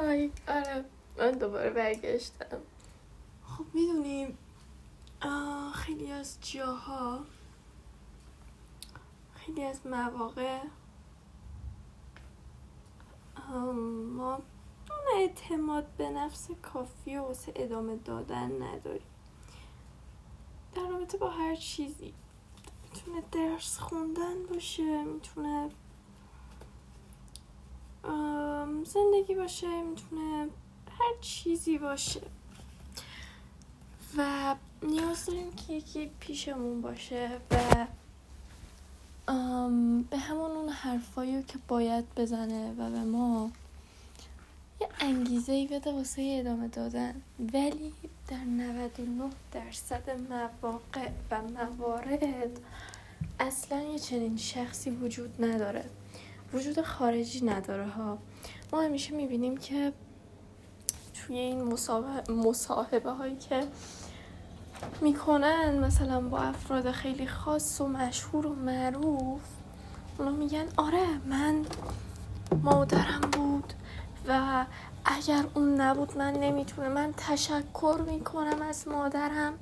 آی آره من دوباره برگشتم خب می‌دونیم. خیلی از جاها خیلی از مواقع ما اون اعتماد به نفس کافی و واسه ادامه دادن نداریم. در رابطه با هر چیزی. می‌تونه درس خوندن باشه می‌تونه زندگی باشه می‌تونه هر چیزی باشه. و نیاز داریم که یکی پیشمون باشه و به همون اون حرفایی که باید بزنه و به ما یه انگیزه ای بده واسه ادامه دادن. ولی در 99 درصد مواقع و موارد اصلا یه چنین شخصی وجود نداره. وجود خارجی نداره ها. ما همیشه می‌بینیم که توی این مصاحبه هایی که می‌کنن مثلا با افراد خیلی خاص و مشهور و معروف اونا میگن آره من مادرم بود و اگر اون نبود من نمی‌تونه من تشکر می‌کنم از مادرم.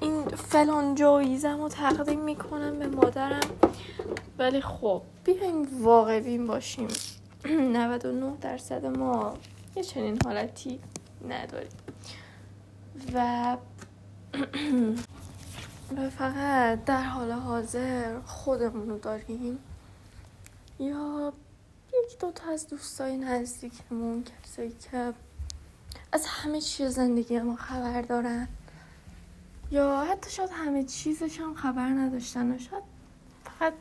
این فلان جایزم رو تقدیم می‌کنم به مادرم. ولی خب بیاین واقع بین باشیم 99 درصد ما یه چنین حالتی نداریم. و و فقط در حال حاضر خودمون رو داریم. یا یک دو تا از دوستای نزدیکمون کسایی که از همه چیز زندگی ما خبر دارن. یا حتی شاید همه چیزش هم خبر نداشتن و شاید فقط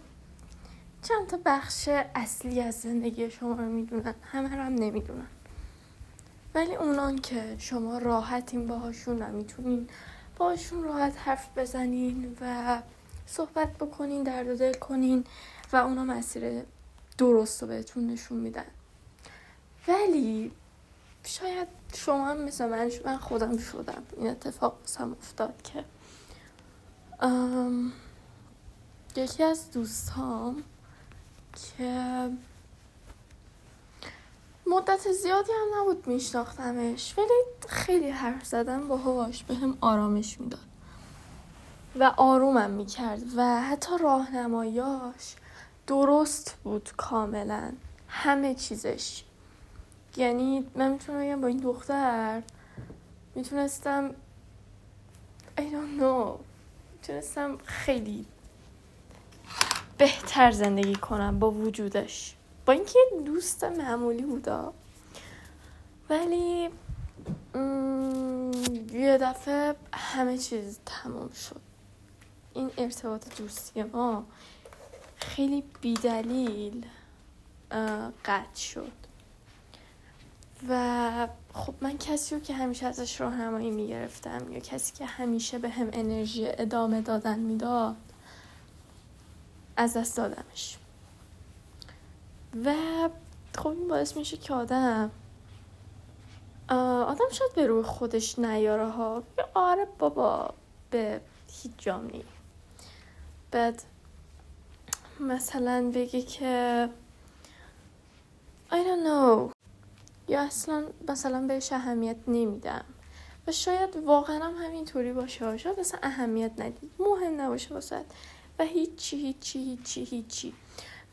چند تا بخش اصلی از زندگی شما رو می‌دونن همه رو هم نمی‌دونن. ولی اونان که شما راحتین باهاشون و می‌تونین باشون راحت حرف بزنین و صحبت بکنین درد دل کنین و اونا مسیر درست رو بهتون نشون میدن. ولی شاید شما هم مثل من من خودم شدم. این اتفاق هم افتاد که. یکی از دوستام که مدت زیادی هم نبود میشناختمش ولی خیلی حرف زدن باهاش به هم آرامش می‌داد. و آرومم می‌کرد و حتی راهنمایاش درست بود کاملا. همه چیزش یعنی من می‌تونم بگم با این دختر می‌تونستم I don't know. می‌تونستم خیلی بهتر زندگی کنم با وجودش. با اینکه دوست معمولی بودا. ولی یه دفعه همه چیز تمام شد. این ارتباط دوستی ما خیلی بیدلیل قطع شد. و خب من کسی رو که همیشه ازش راهنمایی می‌گرفتم یا کسی که همیشه به هم انرژی ادامه دادن می‌داد از دست دادمش. و خب این باعث میشه که آدم آدم شاید به روی خودش نیاره ها. آره بابا به هیچ جام نی بعد مثلا بگی که I don't know. یا اصلا مثلا بهش اهمیت نمیدم. و شاید واقعا هم همینطوری باشه شاید اصلا اهمیت ندید. مهم نباشه واسه و هیچی هیچی هیچی هیچی.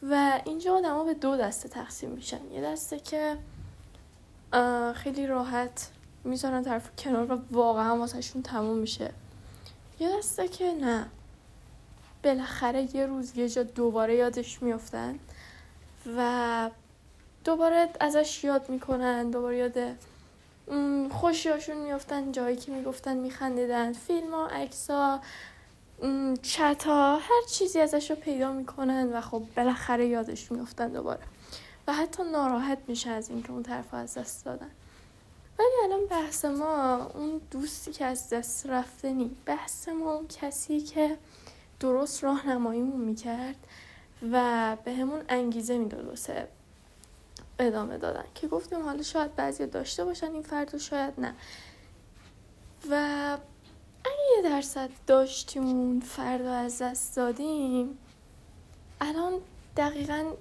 و اینجا آدما به دو دسته تقسیم میشن. یه دسته که خیلی راحت می‌ذارن طرف کنار و واقعا واسهشون تموم میشه. یه دسته که نه. بالاخره یه روز یه جا دوباره یادش میافتن. و دوباره ازش یاد می‌کنن دوباره یاد خوشیاشون میافتن جایی که می‌گفتن میخندیدن. فیلم ها عکس ها چت ها هر چیزی ازش رو پیدا می‌کنن و خب بالاخره یادش میافتن دوباره. و حتی ناراحت میشه از اینکه اون طرف از دست دادن. ولی الان بحث ما اون دوستی که از دست رفته نی بحث ما اون کسی که درست راهنماییمون می‌کرد و به همون انگیزه می‌داد واسه ادامه دادن. که گفتیم حالا شاید بعضی داشته باشن این فرد شاید نه. و اگه یه درصد داشتیم اون فرد از دست دادیم الان دقیقا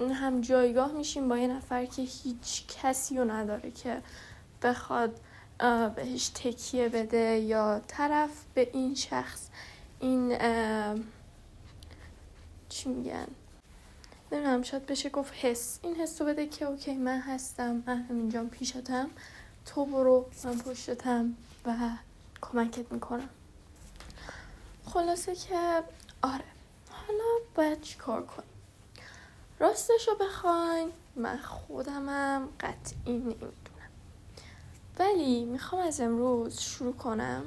هم جایگاه میشیم با یه نفر که هیچ کسی رو نداره که بخواد بهش تکیه بده یا طرف به این شخص این چی میگن؟ نمی‌دونم شاید بشه گفت حس. این حس رو بده که اوکی من هستم من همینجام پیشتم. تو برو من پشتتم و کمکت می‌کنم. خلاصه که آره حالا باید چیکار کنیم؟ راستش رو بخواین من خودمم قطعی نمی‌دونم. ولی می‌خوام از امروز شروع کنم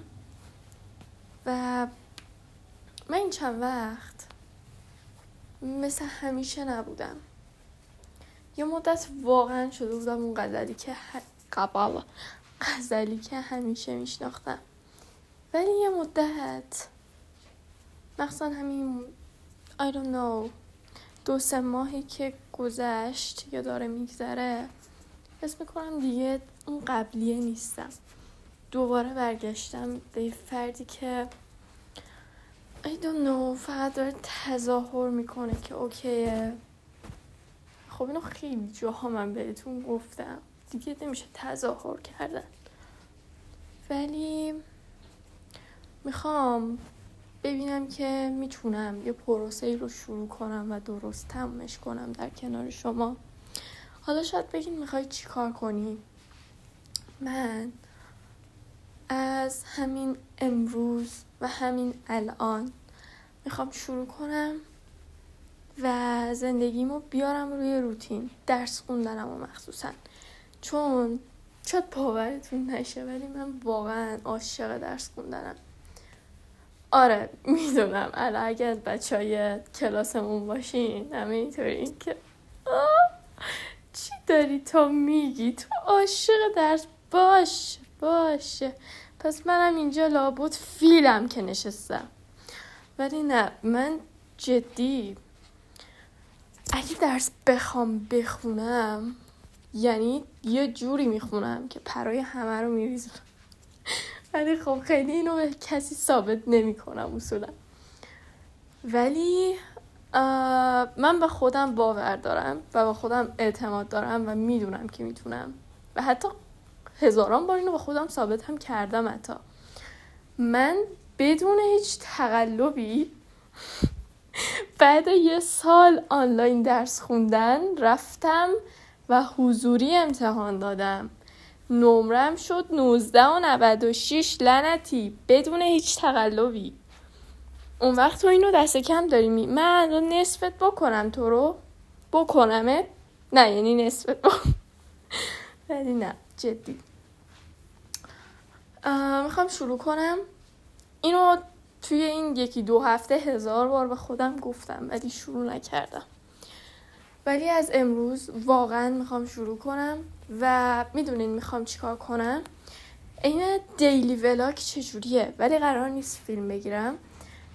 و من این چند وقت مثل همیشه نبودم. یه مدت واقعا شده بودم اون غزلی که قبل غزلی که همیشه میشناختم. ولی یه مدت مخصوصا همین I don't know دو سه ماهی که گذشت یا داره میگذره حس می‌کنم دیگه اون قبلیه نیستم. دوباره برگشتم به فردی که I don't know فقط داره تظاهر می‌کنه که اوکیه. خب اینو خیلی جاها من بهتون گفتم. دیگه نمیشه تظاهر کردن. ولی می‌خوام ببینم که می‌تونم یه پروسه رو شروع کنم و درست تمش کنم در کنار شما. حالا شاید بگین می‌خوای چی کار کنی؟ من از همین امروز و همین الان. می‌خوام شروع کنم و زندگیمو بیارم روی روتین. درس خوندنم و مخصوصا. چون شاید باورتون نشه ولی من واقعا عاشق درس خوندنم. آره می‌دونم. الان اگر بچه های کلاسمون باشین همه اینطوری که چی داری تو میگی؟ تو عاشق درس. باش باشه. پس منم اینجا لابد فیلم که نشستم. ولی نه من جدی اگه درس بخوام بخونم یعنی یه جوری می‌خونم که پرای همه رو میریزم. ولی خب خیلی اینو به کسی ثابت نمی‌کنم اصولا. ولی من به خودم باور دارم و به خودم اعتماد دارم و می‌دونم که می‌تونم. و حتی هزاران بار اینو به خودم ثابت هم کردم حتی من بدون هیچ تقلبی بعد یه سال آنلاین درس خوندن رفتم و حضوری امتحان دادم. نمرم شد 19 و 96 لنتی بدون هیچ تقلبی. اون وقت تو اینو دست کم داری می من رو نصفت بکنم تو رو. بکنمه نه یعنی نصفت بکنم ولی نه. جدی. می‌خوام شروع کنم. اینو توی این یکی دو هفته هزار بار به خودم گفتم ولی شروع نکردم. ولی از امروز واقعا می‌خوام شروع کنم و می‌دونین می‌خوام چیکار کنم. این دیلی ولاگ چجوریه؟ ولی قرار نیست فیلم بگیرم.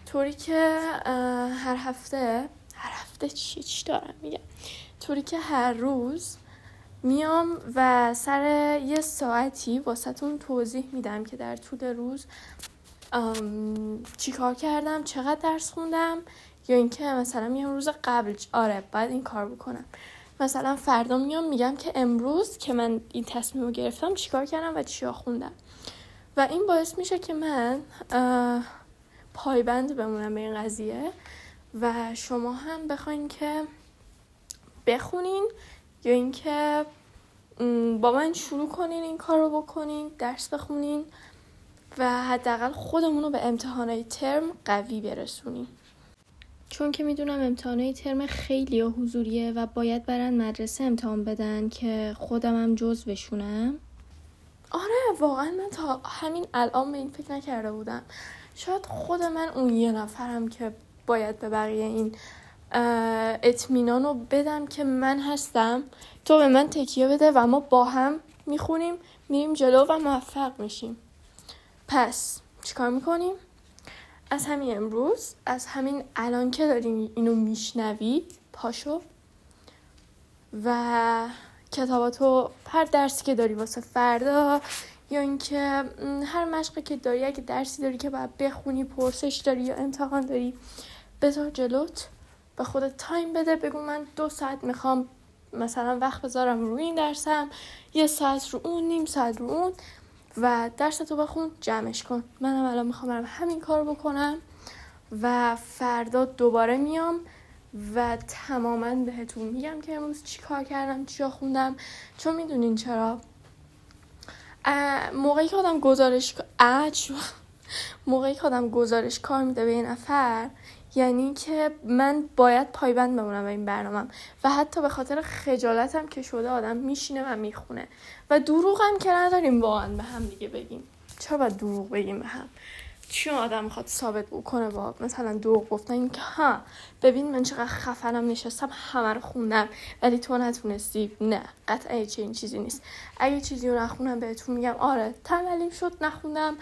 طوری که هر هفته هر هفته چی چی دارم میگم. طوری که هر روز میام و سر یه ساعتی واسهتون توضیح میدم که در طول روز چیکار کردم چقدر درس خوندم یا اینکه مثلا میام روز قبل. آره باید این کار بکنم. مثلا فردا میام میگم که امروز که من این تصمیم رو گرفتم چیکار کردم و چیا خوندم. و این باعث میشه که من پایبند بمونم به این قضیه و شما هم بخواین که بخونین یا اینکه با من شروع کنین این کار رو بکنین درس بخونین و حداقل خودمون رو به امتحانای ترم قوی برسونین. چون که می‌دونم امتحانای ترم خیلی حضوریه و باید برن مدرسه امتحان بدن که خودم هم جز بشونم. آره واقعا من تا همین الان به این فکر نکرده بودم. شاید خود من اون یه نفرم که باید به بقیه این اطمینان رو بدم که من هستم. تو به من تکیه بده و ما با هم می‌خونیم میریم جلو و موفق میشیم. پس چیکار می‌کنیم؟ از همین امروز از همین الان که داریم اینو میشنوی پاشو. و کتاباتو هر درسی که داری واسه فردا یا اینکه هر مشقی که داری اگه درسی داری که باید بخونی پرسش داری یا امتحان داری بذار جلوت. به خودت تایم بده بگو من دو ساعت می‌خوام مثلا وقت بذارم روی این درسم یه ساعت رو اون نیم ساعت رو اون و درستو بخون جمعش کن. منم الان می‌خوام برم همین کار بکنم و فردا دوباره میام و تماما بهتون میگم که امروز چی کار کردم چیا خوندم. چون می‌دونین چرا؟ موقعی که آدم گزارش موقعی که آدم گزارش کار میده به یه نفر یعنی که من باید پایبند بمونم به این برنامه و حتی به خاطر خجالتم که شده آدم میشینه و می‌خونه. و دروغ هم که نداریم واقعا به هم دیگه بگیم. چرا باید دروغ بگیم به هم؟ چون آدم می‌خواد ثابت بکنه با مثلا دروغ گفتن که ها ببین من چقدر خفنم نشستم همه رو خوندم ولی تو نتونستی؟ نه قطعا چه این چیزی نیست. اگه چیزی رو نخونم بهتون میگم آره تنبلیم شد نخوندم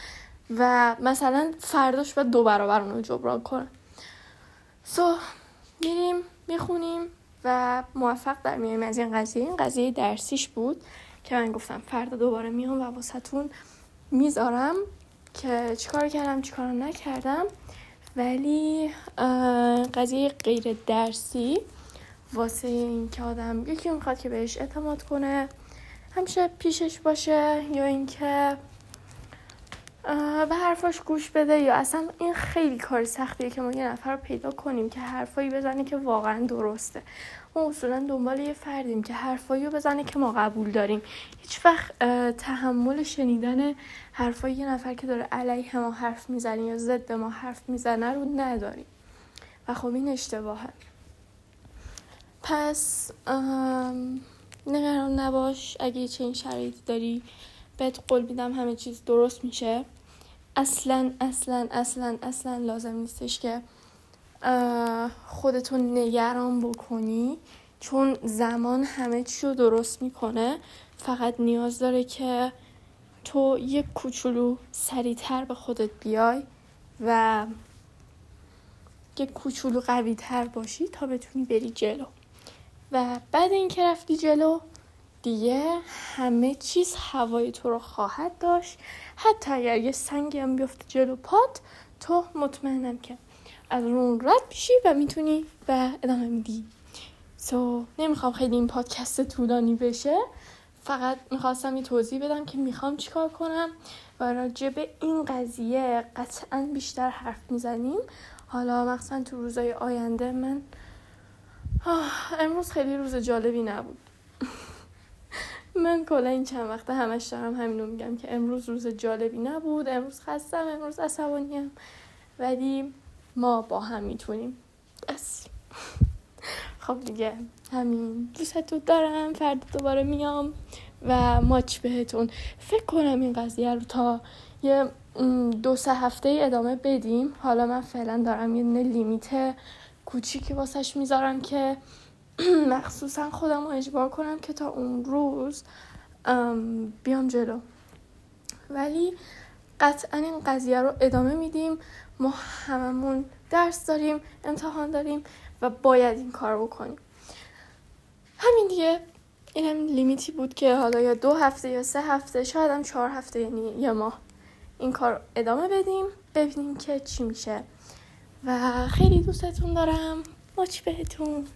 و مثلا فرداش باید دو برابر اونو جبران کنم. سو میریم می‌خونیم و موفق در میایم از این قضیه. این قضیه درسیش بود که من گفتم فردا دوباره میام و واسهتون می‌ذارم که چیکار کردم چیکار نکردم. ولی قضیه غیر درسی واسه اینکه آدم یکی می‌خواد که بهش اعتماد کنه همیشه پیشش باشه یا اینکه به حرفاش گوش بده یا اصلا این خیلی کار سختیه که ما یه نفر رو پیدا کنیم که حرفایی بزنه که واقعا درسته. ما اصولا دنبال یه فردیم که حرفایی رو بزنه که ما قبول داریم. هیچ وقت تحمل شنیدن حرفای یه نفر که داره علیه ما حرف می‌زنه یا ضد ما حرف می‌زنه رو نداریم. و خب این اشتباهه. پس نگران نباش. اگه چه این شرایطی داری بهت قول میدم همه چیز درست میشه. اصلا اصلا اصلا اصلا لازم نیستش که خودتون نگران بکنی چون زمان همه چی رو درست می‌کنه. فقط نیاز داره که تو یک کوچولو سریعتر به خودت بیای و یک کوچولو قوی تر باشی تا بتونی بری جلو. و بعد اینکه رفتی جلو دیگه همه چیز هوای تو رو خواهد داشت. حتی اگر یه سنگی هم بیفته جلو پات تو مطمئنم که از اون رد میشی و می‌تونی و ادامه میدی. سو so, نمی‌خوام خیلی این پادکست طولانی بشه. فقط می‌خواستم یه توضیح بدم که می‌خوام چیکار کنم و راجع به این قضیه قطعا بیشتر حرف می‌زنیم. حالا مخصوصا تو روزای آینده من امروز خیلی روز جالبی نبود. من کلا این چند وقته همش دارم همینو میگم که امروز روز جالبی نبود امروز خستم امروز عصبانیم ولی ما با هم می‌تونیم. بس. خب دیگه همین. دوستتون دارم فردا دوباره میام و ماچ بهتون. فکر کنم این قضیه رو تا یه دو سه هفته ادامه بدیم. حالا من فعلا دارم یه لیمیت کوچیکی واسش می‌ذارم که مخصوصا خودم رو اجبار کنم که تا اون روز بیام جلو. ولی قطعا این قضیه رو ادامه میدیم. ما هممون درس داریم امتحان داریم و باید این کار بکنیم. همین دیگه. این هم لیمیتی بود که حالا یا دو هفته یا سه هفته شاید هم چهار هفته یعنی یه ماه این کار ادامه بدیم ببینیم که چی میشه. و خیلی دوستتون دارم. ماچ بهتون.